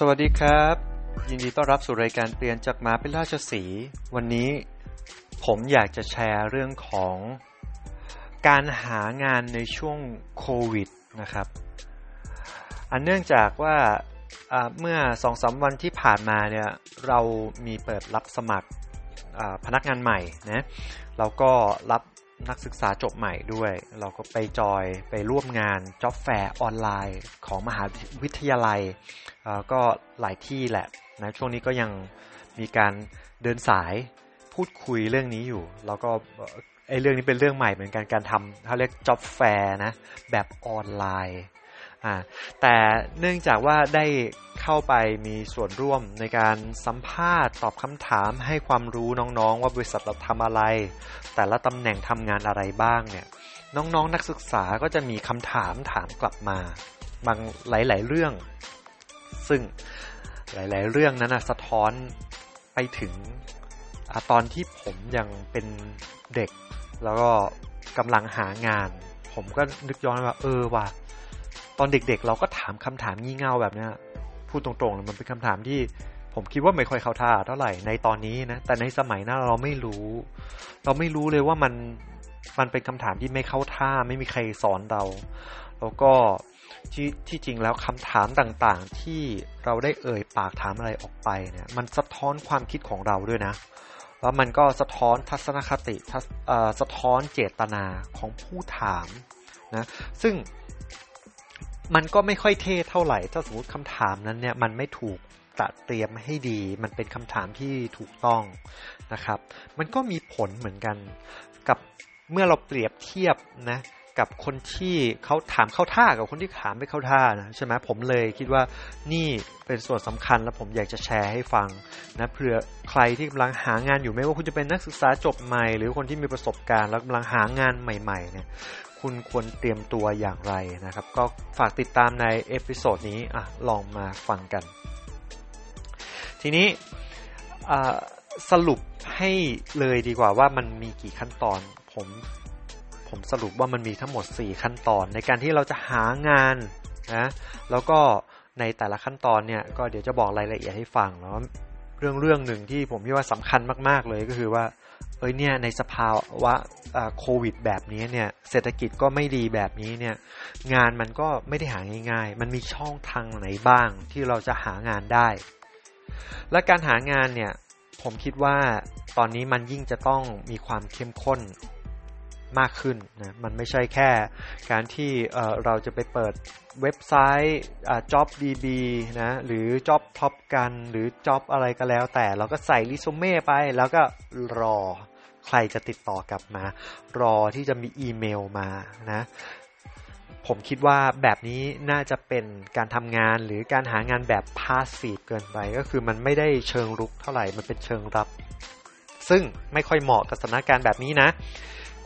สวัสดีครับ ยินดีต้อนรับสู่รายการเปลี่ยนจากมาเป็นราชสี วันนี้ผมอยากจะแชร์เรื่องของการหางานในช่วงโควิดนะครับ อันเนื่องจากว่าเมื่อสองสาวันที่ผ่านมาเนี่ยเรามีเปิดรับสมัครพนักงานใหม่นะเราก็รับ นักศึกษาจบใหม่ด้วย เราก็ไปจอยไปร่วมงาน job fair ออนไลน์ของมหาวิทยาลัย ก็หลายที่แหละนะช่วงนี้ก็ยังมีการเดินสายพูดคุยเรื่องนี้อยู่ แล้วก็ไอ้เรื่องนี้เป็นเรื่องใหม่เหมือนกันการทำเขาเรียก job fair นะ แบบออนไลน์ อ่าแต่เนื่องจากว่าได้เข้าไปมีส่วนร่วมในการสัมภาษณ์ตอบคำถามให้ความรู้น้องๆ ว่าบริษัทเราทำอะไร แต่ละตำแหน่งทำงานอะไรบ้างเนี่ยน้องๆนนักศึกษาก็จะมีคำถามถามกลับมา บางหลาย ๆ เรื่อง ซึ่งหลาย ๆ เรื่องนั้นสะท้อนไปถึงอตอนที่ผมยังเป็นเด็ก แล้วก็กำลังหางาน ผมก็นึกย้อนว่าเออว่ะ ตอนเด็กๆ เราก็ถามคำถามงี่เง่าแบบเนี้ยพูดตรงๆมันเป็นคำถามที่ผมคิดว่าไม่ค่อยเข้าท่าเท่าไหร่ในตอนนี้นะ แต่ในสมัยนั้นเราไม่รู้ เราไม่รู้เลยว่ามันมันเป็นคำถามที่ไม่เข้าท่าไม่มีใครสอนเรา แล้วก็ที่ที่จริงแล้วคำถามต่างๆ ที่เราได้เอ่ยปากถามอะไรออกไปเนี่ยมันสะท้อนความคิดของเราด้วยนะแล้วมันก็สะท้อนทัศนคติสะท้อนเจตนาของผู้ถามนะซึ่ง มันก็ไม่ค่อยเท่เท่าไหร่ ถ้าสมมติคำถามนั้นเนี่ยมันไม่ถูกตะเตรียมให้ดี มันเป็นคำถามที่ถูกต้องนะครับ มันก็มีผลเหมือนกันกับเมื่อเราเปรียบเทียบนะกับคนที่เขาถามเข้าท่ากับคนที่ถามไม่เข้าท่านะใช่ไหมผมเลยคิดว่านี่เป็นส่วนสำคัญแล้วผมอยากจะแชร์ให้ฟังนะเผื่อใครที่กำลังหางานอยู่ไม่ว่าคุณจะเป็นนักศึกษาจบใหม่ หรือคนที่มีประสบการณ์แล้วกำลังหางานใหม่ๆเนี่ย คุณควรเตรียมตัวอย่างไรนะครับ ก็ฝากติดตามใน episode นี้อะลองมาฟังกัน ทีนี้สรุปให้เลยดีกว่าว่ามันมีกี่ขั้นตอนผมผมสรุปว่ามันมีทั้งหมด 4 ขั้นตอน ในการที่เราจะหางานนะแล้วก็ในแต่ละขั้นตอนเนี่ยก็เดี๋ยวจะบอกรายละเอียดให้ฟังแล้วเรื่องเรื่องหนึ่งที่ผมคิดว่าสำคัญมาก ๆเลยก็คือว่า เอ้ยเนี่ยในสภาวะโควิดแบบนี้เนี่ยเศรษฐกิจก็ไม่ดีแบบนี้เนี่ยงานมันก็ไม่ได้หาง่ายๆ มันมีช่องทางไหนบ้างที่เราจะหางานได้ และการหางานเนี่ยผมคิดว่าตอนนี้มันยิ่งจะต้องมีความเข้มข้นมากขึ้นนะมันไม่ใช่แค่การที่เราจะไปเปิดเว็บไซต์ JobDB นะหรือ Job Top กันหรือ Job อะไรก็แล้วแต่เราก็ใส่รีสูเม่ไปแล้วก็รอ ใครจะติดต่อกลับมา รอที่จะมีอีเมลมานะ ผมคิดว่าแบบนี้น่าจะเป็นการทำงานหรือการหางานแบบพาสซีฟเกินไปก็คือมันไม่ได้เชิงรุกเท่าไหร่มันเป็นเชิงรับ ซึ่งไม่ค่อยเหมาะกับสถานการณ์แบบนี้นะ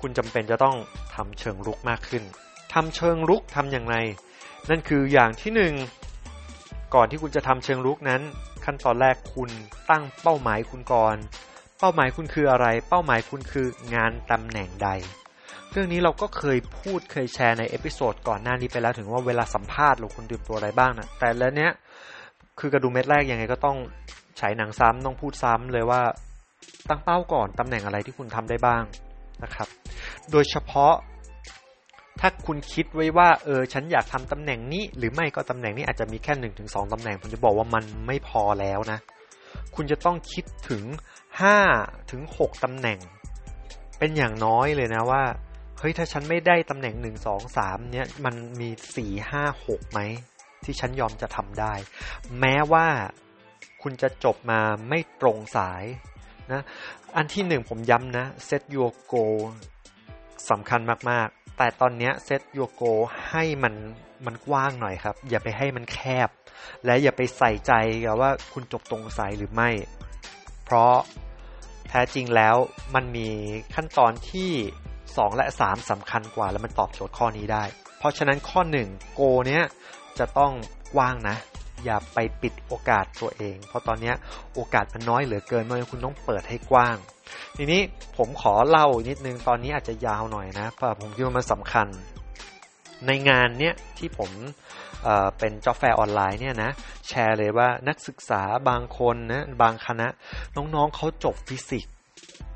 คุณจำเป็นจะต้องทำเชิงลุกมากขึ้นทำเชิงลุกทำอย่างไร นั่นคืออย่างที่หนึ่งก่อนที่คุณจะทำเชิงลุกนั้น ขั้นตอนแรกคุณตั้งเป้าหมายคุณก่อน เป้าหมายคุณคืออะไร เป้าหมายคุณคืองานตำแหน่งใด เรื่องนี้เราก็เคยพูดเคยแชร์ใน episode ก่อนหน้านี้ไปแล้วถึงว่าเวลาสัมภาษณ์เราคุณเตรียมตัวอะไรบ้างนะแต่แล้วเนี้ยคือกระดุมเม็ดแรกยังไงก็ต้องฉายหนังซ้ำต้องพูดซ้ำเลยว่าตั้งเป้าก่อนตำแหน่งอะไรที่คุณทำได้บ้างนะครับ โดยเฉพาะถ้าคุณคิดไว้ว่าเออฉันอยากทำตำแหน่งนี้ หรือไม่ก็ตำแหน่งนี้อาจจะมีแค่หนึ่งถึงสองตำแหน่งผมจะบอกว่ามันไม่พอแล้วนะ คุณจะต้องคิดถึงห้าถึงหกตำแหน่ง เป็นอย่างน้อยเลยนะว่าเฮ้ยถ้าฉันไม่ได้ตำแหน่งหนึ่งสองสามเนี้ยมันมีสี่ห้าหกไหมที่ฉันยอมจะทำได้ แม้ว่าคุณจะจบมาไม่ตรงสายนะอันที่หนึ่งผมย้ำนะ set your goal สำคัญมาก ๆ แต่ตอนนี้ set your goal ให้มันมันกว้างหน่อยครับ อย่าไปให้มันแคบ และอย่าไปใส่ใจกับว่าคุณจบตรงสายหรือไม่ เพราะแท้จริงแล้วมันมีขั้นตอนที่ 2 และ 3สำคัญกว่าแล้วมันตอบโจทย์ข้อนี้ได้ เพราะฉะนั้นข้อ 1 โกเนี้ยจะต้องกว้างนะ อย่าไปปิดโอกาสตัวเอง เพราะตอนนี้โอกาสมันน้อยเหลือเกินเพราะฉะนั้นคุณต้องเปิดให้กว้าง ทีนี้ผมขอเล่านิดนึงตอนนี้อาจจะยาวหน่อยนะเพราะผมคิดว่ามันสำคัญ ในงานเนี้ยที่ผมเป็น job fair ออนไลน์เนี่ยนะแชร์เลยว่านักศึกษาบางคนนะบางคณะ น้องๆเขาจบฟิสิกส์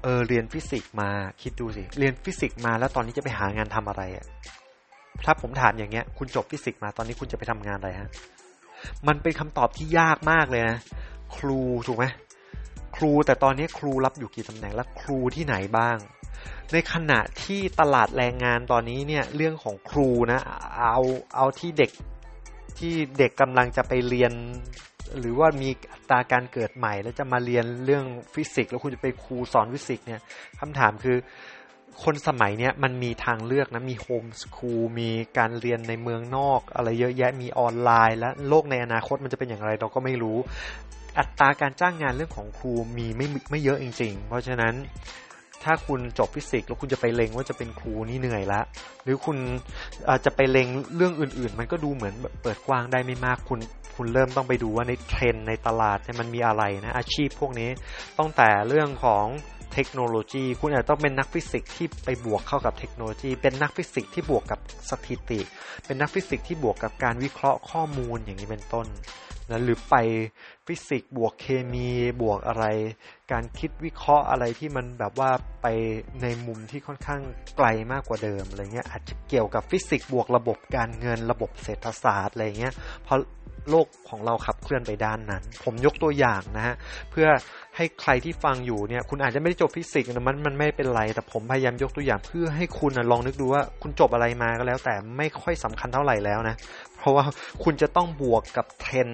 เออเรียนฟิสิกส์มาคิดดูสิ เรียนฟิสิกส์มาแล้วตอนนี้จะไปหางานทำอะไรอะถ้าผมถามอย่างเงี้ย คุณจบฟิสิกส์มาตอนนี้คุณจะไปทำงานอะไรฮะมันเป็นคำตอบที่ยากมากเลยนะครูถูกไหมครูแต่ตอนนี้ครูรับอยู่กี่ตำแหน่งและครูที่ไหนบ้าง ในขณะที่ตลาดแรงงานตอนนี้เนี่ยเรื่องของครูนะเอาเอาที่เด็กที่เด็กกำลังจะไปเรียน หรือว่ามีอัตราการเกิดใหม่ แล้วจะมาเรียนเรื่องฟิสิกส์แล้วคุณจะไปครูสอนฟิสิกส์เนี่ยคำถามคือคนสมัยเนี้ยมันมีทางเลือกนะ มี homeschool มีการเรียนในเมืองนอก อะไรเยอะแยะมีออนไลน์ และโลกในอนาคตมันจะเป็นอย่างไรเราก็ไม่รู้ อัตราการจ้างงานเรื่องของครูมีไม่ไม่เยอะจริง ๆ เพราะฉะนั้น ถ้าคุณจบฟิสิกส์แล้วคุณจะไปเล็งว่าจะเป็นครูนี่เหนื่อยละ หรือคุณอาจจะไปเล็งเรื่องอื่น ๆ มันก็ดูเหมือนเปิดกว้างได้ไม่มากคุณคุณเริ่มต้องไปดูว่าในเทรนในตลาดเนี่ยมันมีอะไรนะอาชีพพวกนี้ตั้งแต่เรื่องของ เทคโนโลยี คุณอาจจะต้องเป็นนักฟิสิกส์ที่ไปบวกเข้ากับเทคโนโลยี เป็นนักฟิสิกส์ที่บวกกับสถิติ เป็นนักฟิสิกส์ที่บวกกับการวิเคราะห์ข้อมูลอย่างนี้เป็นต้นนะหรือไปฟิสิกส์บวกเคมีบวกอะไร การคิดวิเคราะห์อะไรที่มันแบบว่าไปในมุมที่ค่อนข้างไกลมากกว่าเดิมอะไรเงี้ยอาจจะเกี่ยวกับฟิสิกส์บวกระบบการเงินระบบเศรษฐศาสตร์อะไรเงี้ยเพราะ โลกของเราขับเคลื่อนไปด้านนั้น ผมยกตัวอย่างนะฮะเพื่อให้ใครที่ฟังอยู่เนี่ย คุณอาจจะไม่ได้จบฟิสิกส์นะมันมันไม่เป็นไร แต่ผมพยายามยกตัวอย่างเพื่อให้คุณนะลองนึกดูว่าคุณจบอะไรมาก็แล้ว แต่ไม่ค่อยสำคัญเท่าไหร่แล้วนะเพราะว่าคุณจะต้องบวกกับเทรน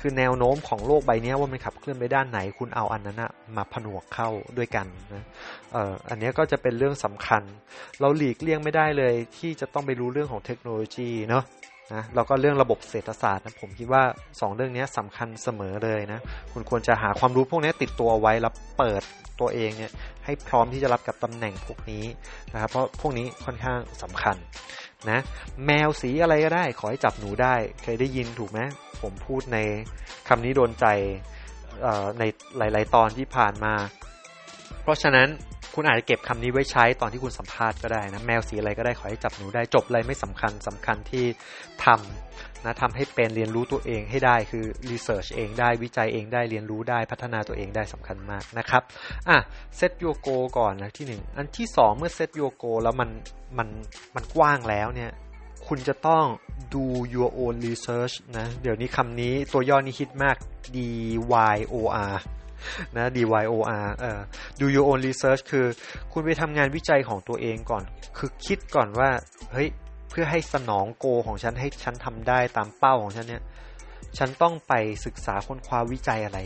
คือแนวโน้มของโลกใบนี้ว่ามันขับเคลื่อนไปด้านไหน คุณเอาอันนั้นนะมาผนวกเข้าด้วยกันนะเอ่ออันนี้ก็จะเป็นเรื่องสำคัญ เราหลีกเลี่ยงไม่ได้เลยที่จะต้องไปรู้เรื่องของเทคโนโลยีเนาะ นะแล้วก็เรื่องระบบเศรษฐศาสตร์นะผมคิดว่า 2 เรื่องนี้สำคัญเสมอเลยนะคุณควรจะหาความรู้พวกนี้ติดตัวไว้แล้วเปิดตัวเองเนี่ยให้พร้อมที่จะรับกับตำแหน่งพวกนี้นะครับเพราะพวกนี้ค่อนข้างสำคัญนะแมวสีอะไรก็ได้ ขอให้จับหนูได้ เคยได้ยินถูกไหมผมพูดในคำนี้โดนใจในหลาย ๆ ตอนที่ผ่านมา เพราะฉะนั้น คุณอาจจะเก็บคำนี้ไว้ใช้ตอนที่คุณสัมภาษณ์ก็ได้นะ แมวสีอะไรก็ได้ขอให้จับหนูได้จบอะไรไม่สำคัญสำคัญที่ทำนะทำให้เป็นเรียนรู้ตัวเองให้ได้คือรีเสิร์ชเองได้วิจัยเองได้เรียนรู้ได้พัฒนาตัวเองได้สำคัญมากนะครับอะเซตโยโกก่อนนะที่หนึ่งอันที่สองเมื่อเซตโยโกแล้วมันมันมันกว้างแล้วเนี่ยคุณจะต้อง do your own research นะ เดี๋ยวนี้คำนี้ตัวย่อนี้ฮิตมาก D Y O R นะ DYOR เอ่อ do your own research คือคุณไปทำงานวิจัยของตัวเองก่อน คือคิดก่อนว่า เฮ้ย เพื่อให้สนองโกของฉันให้ฉันทำได้ตามเป้าของฉันเนี่ย ฉันต้องไปศึกษาค้นคว้าวิจัยอะไร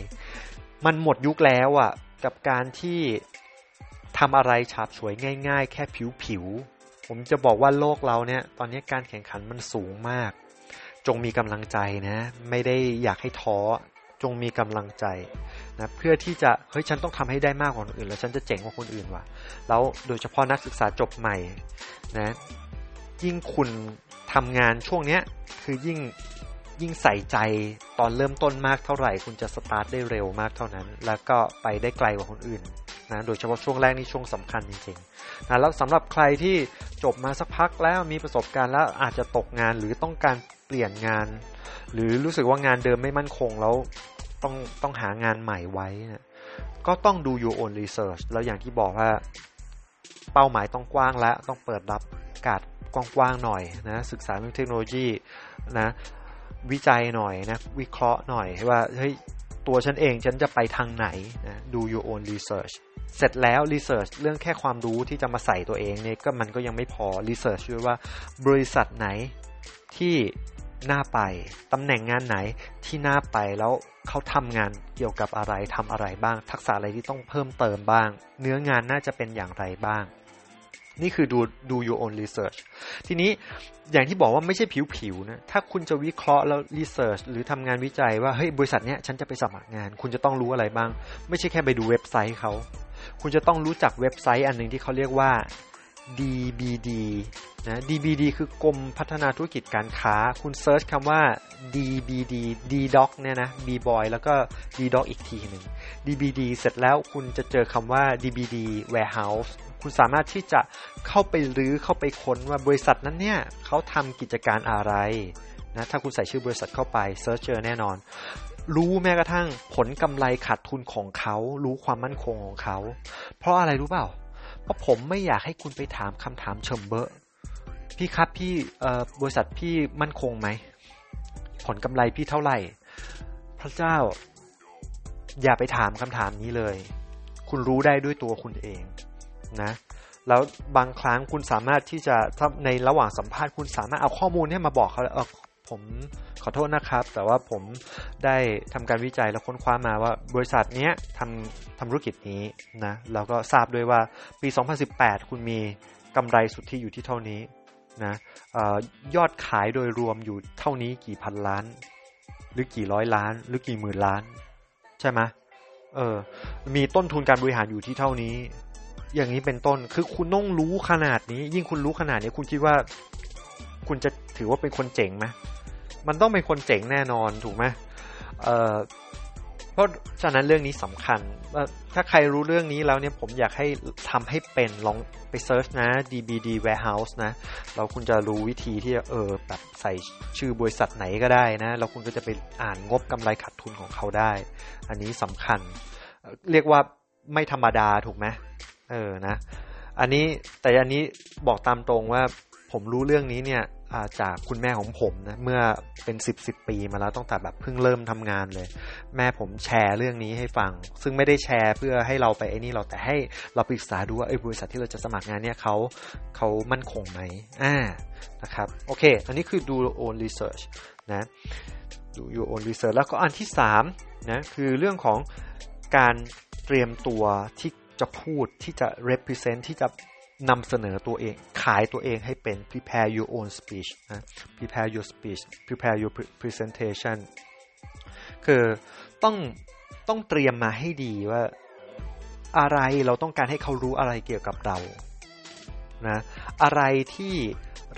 มันหมดยุคแล้วอะ่ะ กับการที่ทำอะไรฉาบฉวยง่าย ๆ แค่ผิวๆ ผมจะบอกว่าโลกเราเนี่ย ตอนนี้การแข่งขันมันสูงมาก จงมีกำลังใจนะ ไม่ได้อยากให้ท้อ จงมีกำลังใจ นะเพื่อที่จะเฮ้ยฉันต้องทำให้ได้มากกว่าคนอื่น แล้วฉันจะเจ๋งกว่าคนอื่นว่ะแล้วโดยเฉพาะนักศึกษาจบใหม่นะยิ่งคุณทำงานช่วงเนี้ยคือยิ่งยิ่งใส่ใจตอนเริ่มต้นมากเท่าไหร่ คุณจะสตาร์ทได้เร็วมากเท่านั้น แล้วก็ไปได้ไกลกว่าคนอื่นนะโดยเฉพาะช่วงแรกนี่ช่วงสำคัญจริงๆนะแล้วสำหรับใครที่จบมาสักพักแล้วมีประสบการณ์แล้วอาจจะตกงานหรือต้องการเปลี่ยนงาน หรือรู้สึกว่างานเดิมไม่มั่นคงแล้ว ต้องต้องหางานใหม่ไว้นะก็ต้องดู your own research แล้วอย่างที่บอกว่าเป้าหมายต้องกว้างและต้องเปิดรับกาดกว้างๆหน่อยนะศึกษาเรื่องเทคโนโลยีนะวิจัยหน่อยนะวิเคราะห์หน่อยว่าเฮ้ยตัวฉันเองฉันจะไปทางไหนนะดู your own research เสร็จแล้ว research เรื่องแค่ความรู้ที่จะมาใส่ตัวเองเนี่ยก็มันก็ยังไม่พอ research ด้วยว่าบริษัทไหนที่ น่าไปตำแหน่งงานไหนที่น่าไปแล้วเขาทำงานเกี่ยวกับอะไรทำอะไรบ้าง ทักษะอะไรที่ต้องเพิ่มเติมบ้าง เนื้องานน่าจะเป็นอย่างไรบ้าง นี่คือดูดู your own research ทีนี้อย่างที่บอกว่าไม่ใช่ผิวๆนะถ้าคุณจะวิเคราะห์แล้ว research หรือทำงานวิจัยว่าเฮ้ยบริษัทเนี้ยฉันจะไปสมัครงาน คุณจะต้องรู้อะไรบ้าง ไม่ใช่แค่ไปดูเว็บไซต์เขาคุณจะต้องรู้จักเว็บไซต์อันหนึ่งที่เขาเรียกว่า DBD นะ DBD คือกรมพัฒนาธุรกิจการค้า คุณเซิร์ชคำว่า DBD DDoc เนี่ยนะ B boy แล้วก็ DDoc อีกทีหนึ่ง DBD เสร็จแล้วคุณจะเจอคำว่า DBD warehouse คุณสามารถที่จะเข้าไปรื้อเข้าไปค้นว่าบริษัทนั้นเนี่ยเขาทำกิจการอะไรนะถ้าคุณใส่ชื่อบริษัทเข้าไป search เจอแน่นอน รู้แม้กระทั่งผลกำไรขาดทุนของเขา รู้ความมั่นคงของเขา เพราะอะไรรู้เปล่า เพราะผมไม่อยากให้คุณไปถามคำถามเฉิ่มเบอะพี่ครับพี่บริษัทพี่มั่นคงไหม ผลกำไรพี่เท่าไหร่ พระเจ้า อย่าไปถามคำถามนี้เลย คุณรู้ได้ด้วยตัวคุณเองนะแล้วบางครั้งคุณสามารถที่จะในระหว่างสัมภาษณ์คุณสามารถเอาข้อมูลนี้มาบอกเขาเผมขอโทษนะครับ แต่ว่าผมได้ทำการวิจัยแล้วค้นคว้ามาว่าบริษัทนี้ทำทำธุรกิจนี้นะแล้วก็ทราบด้วยว่าปี 2018 คุณมีกำไรสุทธิอยู่ที่เท่านี้นะอยอดขายโดยรวมอยู่เท่านี้กี่พันล้าน หรือกี่ร้อยล้าน หรือกี่หมื่นล้าน ใช่ไหมเออมีต้นทุนการบริหารอยู่ที่เท่านี้ อย่างนี้เป็นต้นคือคุณต้องรู้ขนาดนี้ ยิ่งคุณรู้ขนาดนี้คุณคิดว่า คุณจะถือว่าเป็นคนเจ๋งไหม มันต้องเป็นคนเจ๋งแน่นอนถูกไหมเอ่อเพราะฉะนั้นเรื่องนี้สำคัญ ถ้าใครรู้เรื่องนี้แล้วเนี่ยผมอยากให้ทำให้เป็นลองไปเซิร์ชนะ DBD Warehouse นะเราคุณจะรู้วิธีที่เออแบบใส่ชื่อบริษัทไหนก็ได้นะ แล้วคุณก็จะไปอ่านงบกำไรขาดทุนของเขาได้ อันนี้สำคัญ เรียกว่าไม่ธรรมดาถูกไหมเออนะ อันนี้แต่อันนี้บอกตามตรงว่า ผมรู้เรื่องนี้เนี่ยจากคุณแม่ของผมนะเมื่อเป็นสิบสิบปีมาแล้วตั้งแต่แบบเพิ่งเริ่มทำงานเลย แม่ผมแชร์เรื่องนี้ให้ฟัง ซึ่งไม่ได้แชร์เพื่อให้เราไปไอ้นี่เราแต่ให้เราปรึกษาดูว่าไอ้บริษัทที่เราจะสมัครงานเนี่ยเขาเขามั่นคงไหมอ่านะครับโอเค อันนี้คือดู own research นะดู your own research แล้วก็อันที่สามนะคือเรื่องของการเตรียมตัวที่จะพูดที่จะ represent ที่จะ นำเสนอตัวเองขายตัวเองให้เป็น prepare your own speech นะ prepare your speech prepare your presentation คือต้องต้องเตรียมมาให้ดีว่าอะไรเราต้องการให้เขารู้อะไรเกี่ยวกับเรานะอะไรที่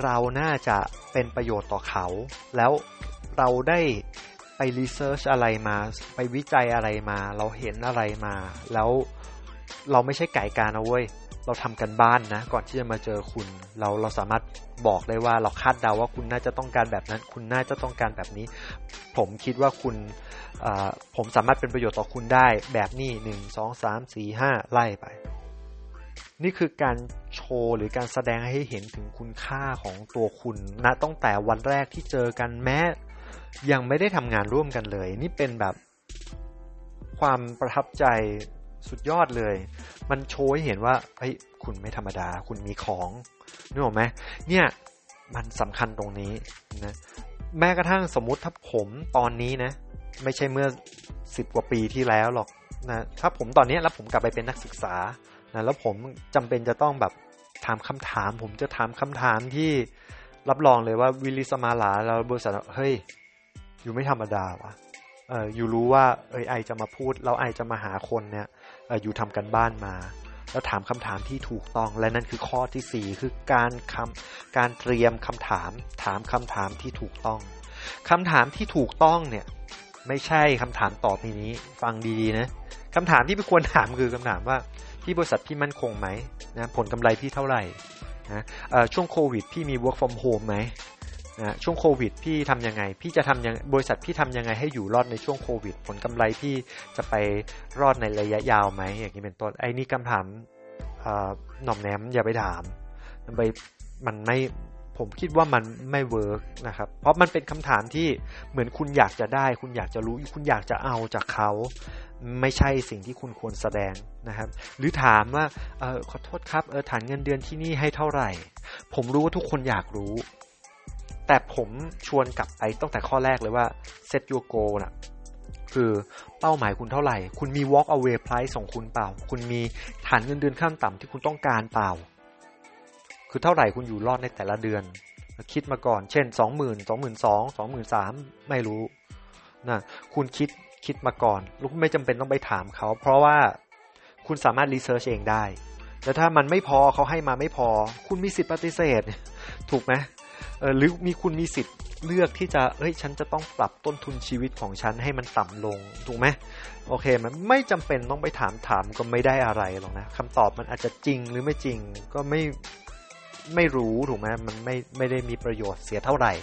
เราน่าจะเป็นประโยชน์ต่อเขา แล้วเราได้ไปรีเสิร์ชอะไรมา ไปวิจัยอะไรมา เราเห็นอะไรมา แล้วเราไม่ใช่ไก่การนะเว้ย เราทำกันบ้านนะ ก่อนที่จะมาเจอคุณ เราเราสามารถบอกได้ว่าเราคาดเดาว่าคุณน่าจะต้องการแบบนั้น คุณน่าจะต้องการแบบนี้ ผมคิดว่าคุณผมสามารถเป็นประโยชน์ต่อคุณได้แบบนี้หนึ่งสองสามสี่ห้าไล่ไป นี่คือการโชว์หรือการแสดงให้เห็นถึงคุณค่าของตัวคุณนะตั้งแต่วันแรกที่เจอกันแม้ ยังไม่ได้ทำงานร่วมกันเลย นี่เป็นแบบความประทับใจ สุดยอดเลย มันโชว์ให้เห็นว่าเฮ้ยคุณไม่ธรรมดา คุณมีของนึกออกไหมเนี่ยมันสำคัญตรงนี้นะแม้กระทั่งสมมุติถ้าผมตอนนี้นะ ไม่ใช่เมื่อสิบกว่าปีที่แล้วหรอกนะถ้าผมตอนนี้แล้วผมกลับไปเป็นนักศึกษานะแล้วผมจำเป็นจะต้องแบบถามคำถาม ผมจะถามคำถามที่รับรองเลยว่าวิลิสมาลาแล้วบริษัทเฮ้ย อยู่ไม่ธรรมดาวะเอออยู่รู้ว่าเอ้ยไอจะมาพูด แล้วไอจะมาหาคนเนี่ย อยู่ทำกันบ้านมา แล้วถามคำถามที่ถูกต้องและนั่นคือข้อที่สี่คือการคำการเตรียมคำถาม ถามคำถามที่ถูกต้องคำถามที่ถูกต้องเนี่ย ไม่ใช่คำถามต่อไปนี้ ฟังดีๆนะคำถามที่ไม่ควรถามคือคำถามว่าที่บริษัทพี่มั่นคงไหมนะผลกำไรพี่เท่าไหร่นะช่วงโควิดพี่มี work from home ไหม นะช่วงโควิดพี่ทํำยังไง พี่จะทำยังบริษัทพี่ทำยังไงให้อยู่รอดในช่วงโควิด ผลกำไรพี่จะไปรอดในระยะยาวไหมอย่างนี้เป็นต้นไอ้นี่คำถามหน่อมแนมอย่าไปถามไปมันไม่ผมคิดว่ามันไม่เวิร์กนะครับ เพราะมันเป็นคำถามที่เหมือนคุณอยากจะได้ คุณอยากจะรู้ คุณอยากจะเอาจากเขา ไม่ใช่สิ่งที่คุณควรแสดงนะครับ หรือถามว่าออขอโทษครับ เออฐานเงินเดือนที่นี่ให้เท่าไหร่ ผมรู้ว่าทุกคนอยากรู้ แต่ผมชวนกลับไปตั้งแต่ข้อแรกเลยว่า set your goal นะคือเป้าหมายคุณเท่าไหร่ คุณมี walk away price ของคุณเปล่า คุณมีฐานเงินเดือนขั้นต่ำที่คุณต้องการเปล่า คือเท่าไหร่คุณอยู่รอดในแต่ละเดือน คิดมาก่อน เช่นสองหมื่นสองหมื่นสองสองหมื่นสามไม่รู้นะคุณคิดคิดมาก่อนลูกไม่จำเป็นต้องไปถามเขา เพราะว่าคุณสามารถรีเสิร์ชเองได้ แต่ถ้ามันไม่พอเขาให้มาไม่พอ คุณมีสิทธิ์ปฏิเสธ ถูกไหม หรือมีคุณมีสิทธิ์เลือกที่จะเอ้ยฉันจะต้องปรับต้นทุนชีวิตของฉันให้มันต่ำลงถูกไหมโอเค มันไม่จำเป็นต้องไปถามถามก็ไม่ได้อะไรหรอกนะคำตอบมันอาจจะจริงหรือไม่จริงก็ไม่ไม่รู้ถูกไหมมันไม่ไม่ได้มีประโยชน์เสียเท่าไหร่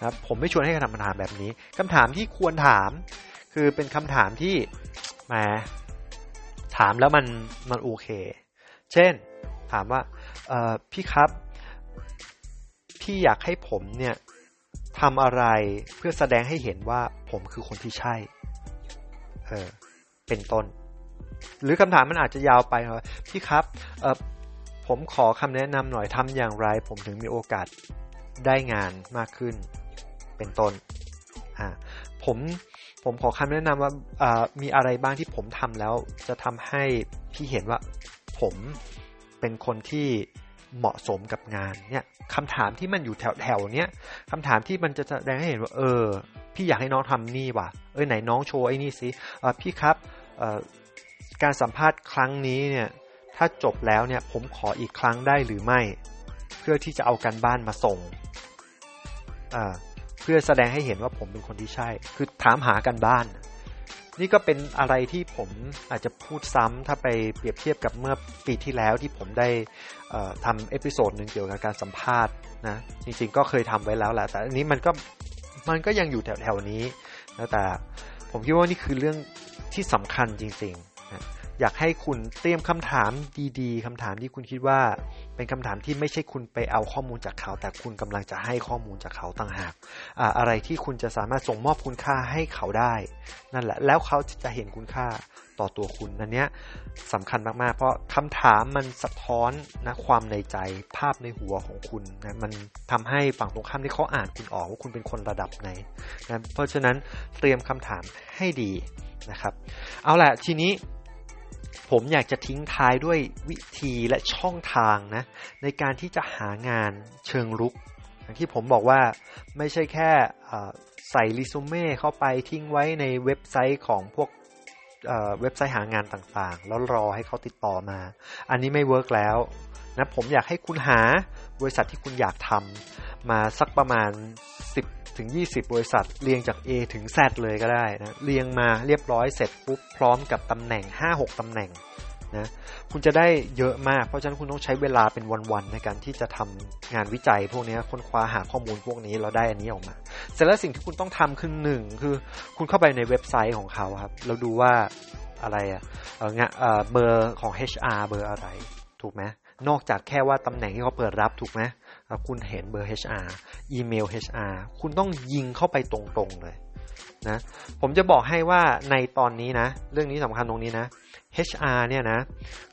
นะผมไม่ชวนให้ทำคำถามแบบนี้คำถามที่ควรถาม คือเป็นคำถามที่มาถามแล้วมันมันโอเค เช่น ถามว่าพี่ครับ พี่อยากให้ผมเนี่ยทำอะไรเพื่อแสดงให้เห็นว่าผมคือคนที่ใช่ เออ เป็นต้น หรือคำถามมันอาจจะยาวไปว่าพี่ครับ เออผมขอคำแนะนำหน่อยทำอย่างไร ผมถึงมีโอกาสได้งานมากขึ้น เป็นต้น อ่า ผมผมขอคำแนะนำว่ามีอะไรบ้างที่ผมทำแล้ว จะทำให้พี่เห็นว่าผมเป็นคนที่ เหมาะสมกับงานเนี่ยคำถามที่มันอยู่แถวแถวเนี้ยคำถามที่มันจะแสดงให้เห็นว่า เออ พี่อยากให้น้องทำนี่ว่ะเออไหนน้องโชว์ไอ้นี่สิพี่ครับการสัมภาษณ์ครั้งนี้เนี่ยถ้าจบแล้วเนี่ยผมขออีกครั้งได้หรือไม่ เพื่อที่จะเอาการบ้านมาส่งเพื่อแสดงให้เห็นว่าผมเป็นคนที่ใช่ คือถามหาการบ้าน นี่ก็เป็นอะไรที่ผมอาจจะพูดซ้ำถ้าไปเปรียบเทียบกับเมื่อปีที่แล้วที่ผมได้ทำ episode หนึ่งเกี่ยวกับการสัมภาษณ์นะจริงๆก็เคยทำไว้แล้วแหละแต่อันนี้มันก็มันก็ยังอยู่แถวๆนี้นะแต่ผมคิดว่านี่คือเรื่องที่สำคัญจริงๆ อยากให้คุณเตรียมคำถามดีๆคำถามที่คุณคิดว่า เป็นคำถามที่ไม่ใช่คุณไปเอาข้อมูลจากเขา แต่คุณกำลังจะให้ข้อมูลจากเขาต่างหากอะอะไรที่คุณจะสามารถส่งมอบคุณค่าให้เขาได้ นั่นแหละ แล้วเขาจะเห็นคุณค่าต่อตัวคุณนั่นเนี้ยสำคัญมากๆ เพราะคำถามมันสะท้อนนะความในใจภาพในหัวของคุณนะมันทำให้ฝั่งตรงข้ามที่เขาอ่านคุณออกว่าคุณเป็นคนระดับไหนนะเพราะฉะนั้นเตรียมคำถามให้ดีนะครับ เอาแหละทีนี้ ผมอยากจะทิ้งท้ายด้วยวิธีและช่องทางนะ ในการที่จะหางานเชิงรุก อย่างที่ผมบอกว่าไม่ใช่แค่ใส่รีสูเม่เข้าไปทิ้งไว้ในเว็บไซต์ของพวกเว็บไซต์หางานต่างๆ แล้วรอให้เขาติดต่อมา อันนี้ไม่ work แล้วนะผมอยากให้คุณหาบริษัทที่คุณอยากทำมาสักประมาณ 10 ถึง 20 บริษัท เรียงจาก A ถึง Z เลยก็ได้นะเรียงมาเรียบร้อยเสร็จปุ๊บพร้อมกับตำแหน่ง 5-6ตำแหน่งนะคุณจะได้เยอะมาก เพราะฉะนั้นคุณต้องใช้เวลาเป็นวันๆในการที่จะทำงานวิจัย พวกนี้ค้นคว้าหาข้อมูลพวกนี้เราได้อันนี้ออกมา เสร็จแล้วสิ่งที่คุณต้องทำคือหนึ่งคือคุณเข้าไปในเว็บไซต์ของเขาครับเราดูว่าอะไรอะเบอร์ของ HR เบอร์อะไร ถูกไหมนอกจากแค่ว่าตำแหน่งที่เขาเปิดรับถูกไหม คุณเห็นเบอร์ HR อีเมล HR คุณต้องยิงเข้าไปตรงๆเลยนะผมจะบอกให้ว่าในตอนนี้นะ เรื่องนี้สำคัญตรงนี้นะ HR เนี่ยนะ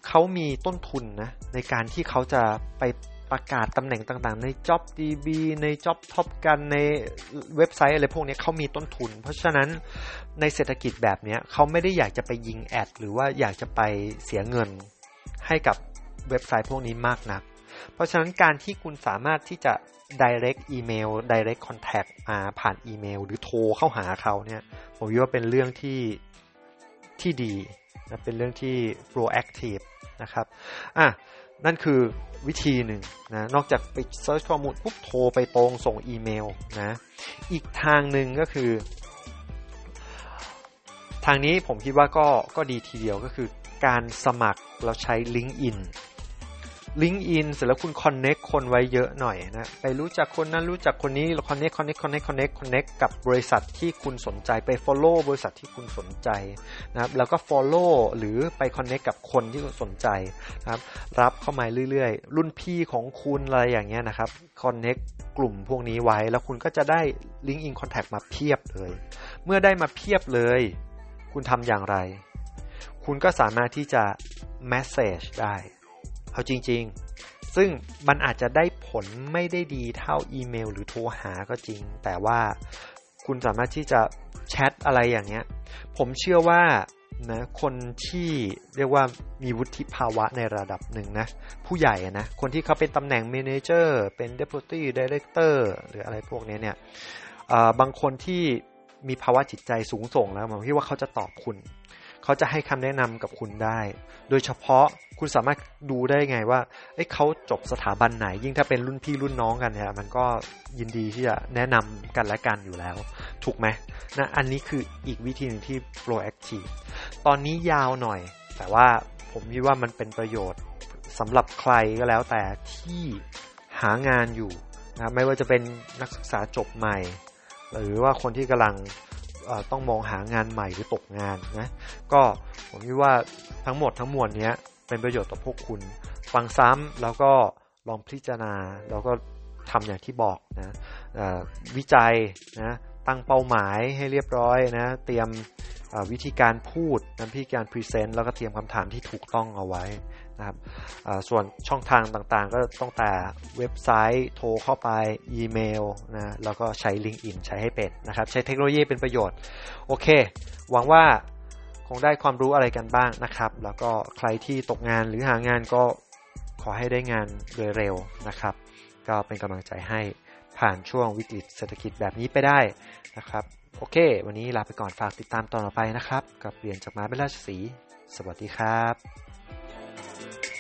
เขามีต้นทุนนะในการที่เขาจะไปประกาศตำแหน่งต่างๆ ใน JobDB ใน Job Top กันในเว็บไซต์อะไรพวกนี้เขามีต้นทุน เพราะฉะนั้นในเศรษฐกิจแบบนี้เขาไม่ได้อยากจะไปยิงแอด หรือว่าอยากจะไปเสียเงินให้กับเว็บไซต์พวกนี้มากนัก เพราะฉะนั้นการที่คุณสามารถที่จะ direct email direct contact มาผ่านอีเมล หรือโทรเข้าหาเขาเนี่ยผมว่าเป็นเรื่องที่ที่ดีนะเป็นเรื่องที่ proactive นะครับอะนั่นคือวิธีหนึ่งนะนอกจากไปเซิร์ชข้อมูลปุ๊บโทรไปตรงส่งอีเมลนะอีกทางหนึ่งก็คือ ทางนี้ผมคิดว่าก็ก็ดีทีเดียวก็คือการสมัครเราใช้ LinkedIn LinkedIn เสร็จแล้วคุณ connect คนไว้เยอะหน่อยนะ ไปรู้จักคนนั้นรู้จักคนนี้ connect connect connect connect connect กับบริษัทที่คุณสนใจไป Follow บริษัทที่คุณสนใจนะครับแล้วก็ Follow หรือไป connect กับคนที่คุณสนใจนะครับรับเข้ามาเรื่อยๆ รุ่นพี่ของคุณอะไรอย่างเงี้ยนะครับ connect กลุ่มพวกนี้ไว้ แล้วคุณก็จะได้LinkedIn contact มาเพียบเลย เมื่อได้มาเพียบเลย คุณทำอย่างไร คุณก็สามารถที่จะ message ได้ เอาจริง ๆ ซึ่งมันอาจจะได้ผลไม่ได้ดีเท่าอีเมล หรือโทรหาก็จริง แต่ว่าคุณสามารถที่จะแชทอะไรอย่างเงี้ย ผมเชื่อว่านะคนที่เรียกว่ามีวุฒิภาวะในระดับหนึ่งนะ ผู้ใหญ่นะ คนที่เขาเป็นตำแหน่ง manager เป็น deputy director หรืออะไรพวกนี้เนี่ยบางคนที่มีภาวะจิตใจสูงส่งแล้วผมคิดว่าเขาจะตอบคุณ เขาจะให้คำแนะนำกับคุณได้ โดยเฉพาะคุณสามารถดูได้ไงว่าเอ้เขาจบสถาบันไหน ยิ่งถ้าเป็นรุ่นพี่รุ่นน้องกันเนี่ยมันก็ยินดีที่จะแนะนำกันและกันอยู่แล้ว ถูกไหมนะอันนี้คืออีกวิธีหนึ่งที่ proactive ตอนนี้ยาวหน่อย แต่ว่าผมคิดว่ามันเป็นประโยชน์สำหรับใครก็แล้วแต่ที่หางานอยู่นะไม่ว่าจะเป็นนักศึกษาจบใหม่ หรือว่าคนที่กำลัง ต้องมองหางานใหม่หรือตกงานนะก็ผมคิดว่าทั้งหมดทั้งมวลนี้เป็นประโยชน์ต่อพวกคุณ ฟังซ้ำแล้วก็ลองพิจารณาแล้วก็ทำอย่างที่บอกนะวิจัยนะตั้งเป้าหมายให้เรียบร้อยนะเตรียมวิธีการพูดนำพิธีการพรีเซนต์แล้วก็เตรียมคำถามที่ถูกต้องเอาไว้ นะครับส่วนช่องทางต่างๆ ก็ต้องแต่เว็บไซต์โทรเข้าไปอีเมลนะแล้วก็ใช้ LinkedIn ใช้ให้เป็นนะครับ ใช้เทคโนโลยีเป็นประโยชน์ โอเค หวังว่าคงได้ความรู้อะไรกันบ้างนะครับ แล้วก็ใครที่ตกงานหรือหางานก็ขอให้ได้งานโดยเร็วนะครับ ก็เป็นกำลังใจให้ผ่านช่วงวิกฤตเศรษฐกิจแบบนี้ไปได้นะครับ โอเค วันนี้ลาไปก่อนฝากติดตามตอนต่อไปนะครับ กับเรียนจากมาเป็นราชสี สวัสดีครับ Thank you.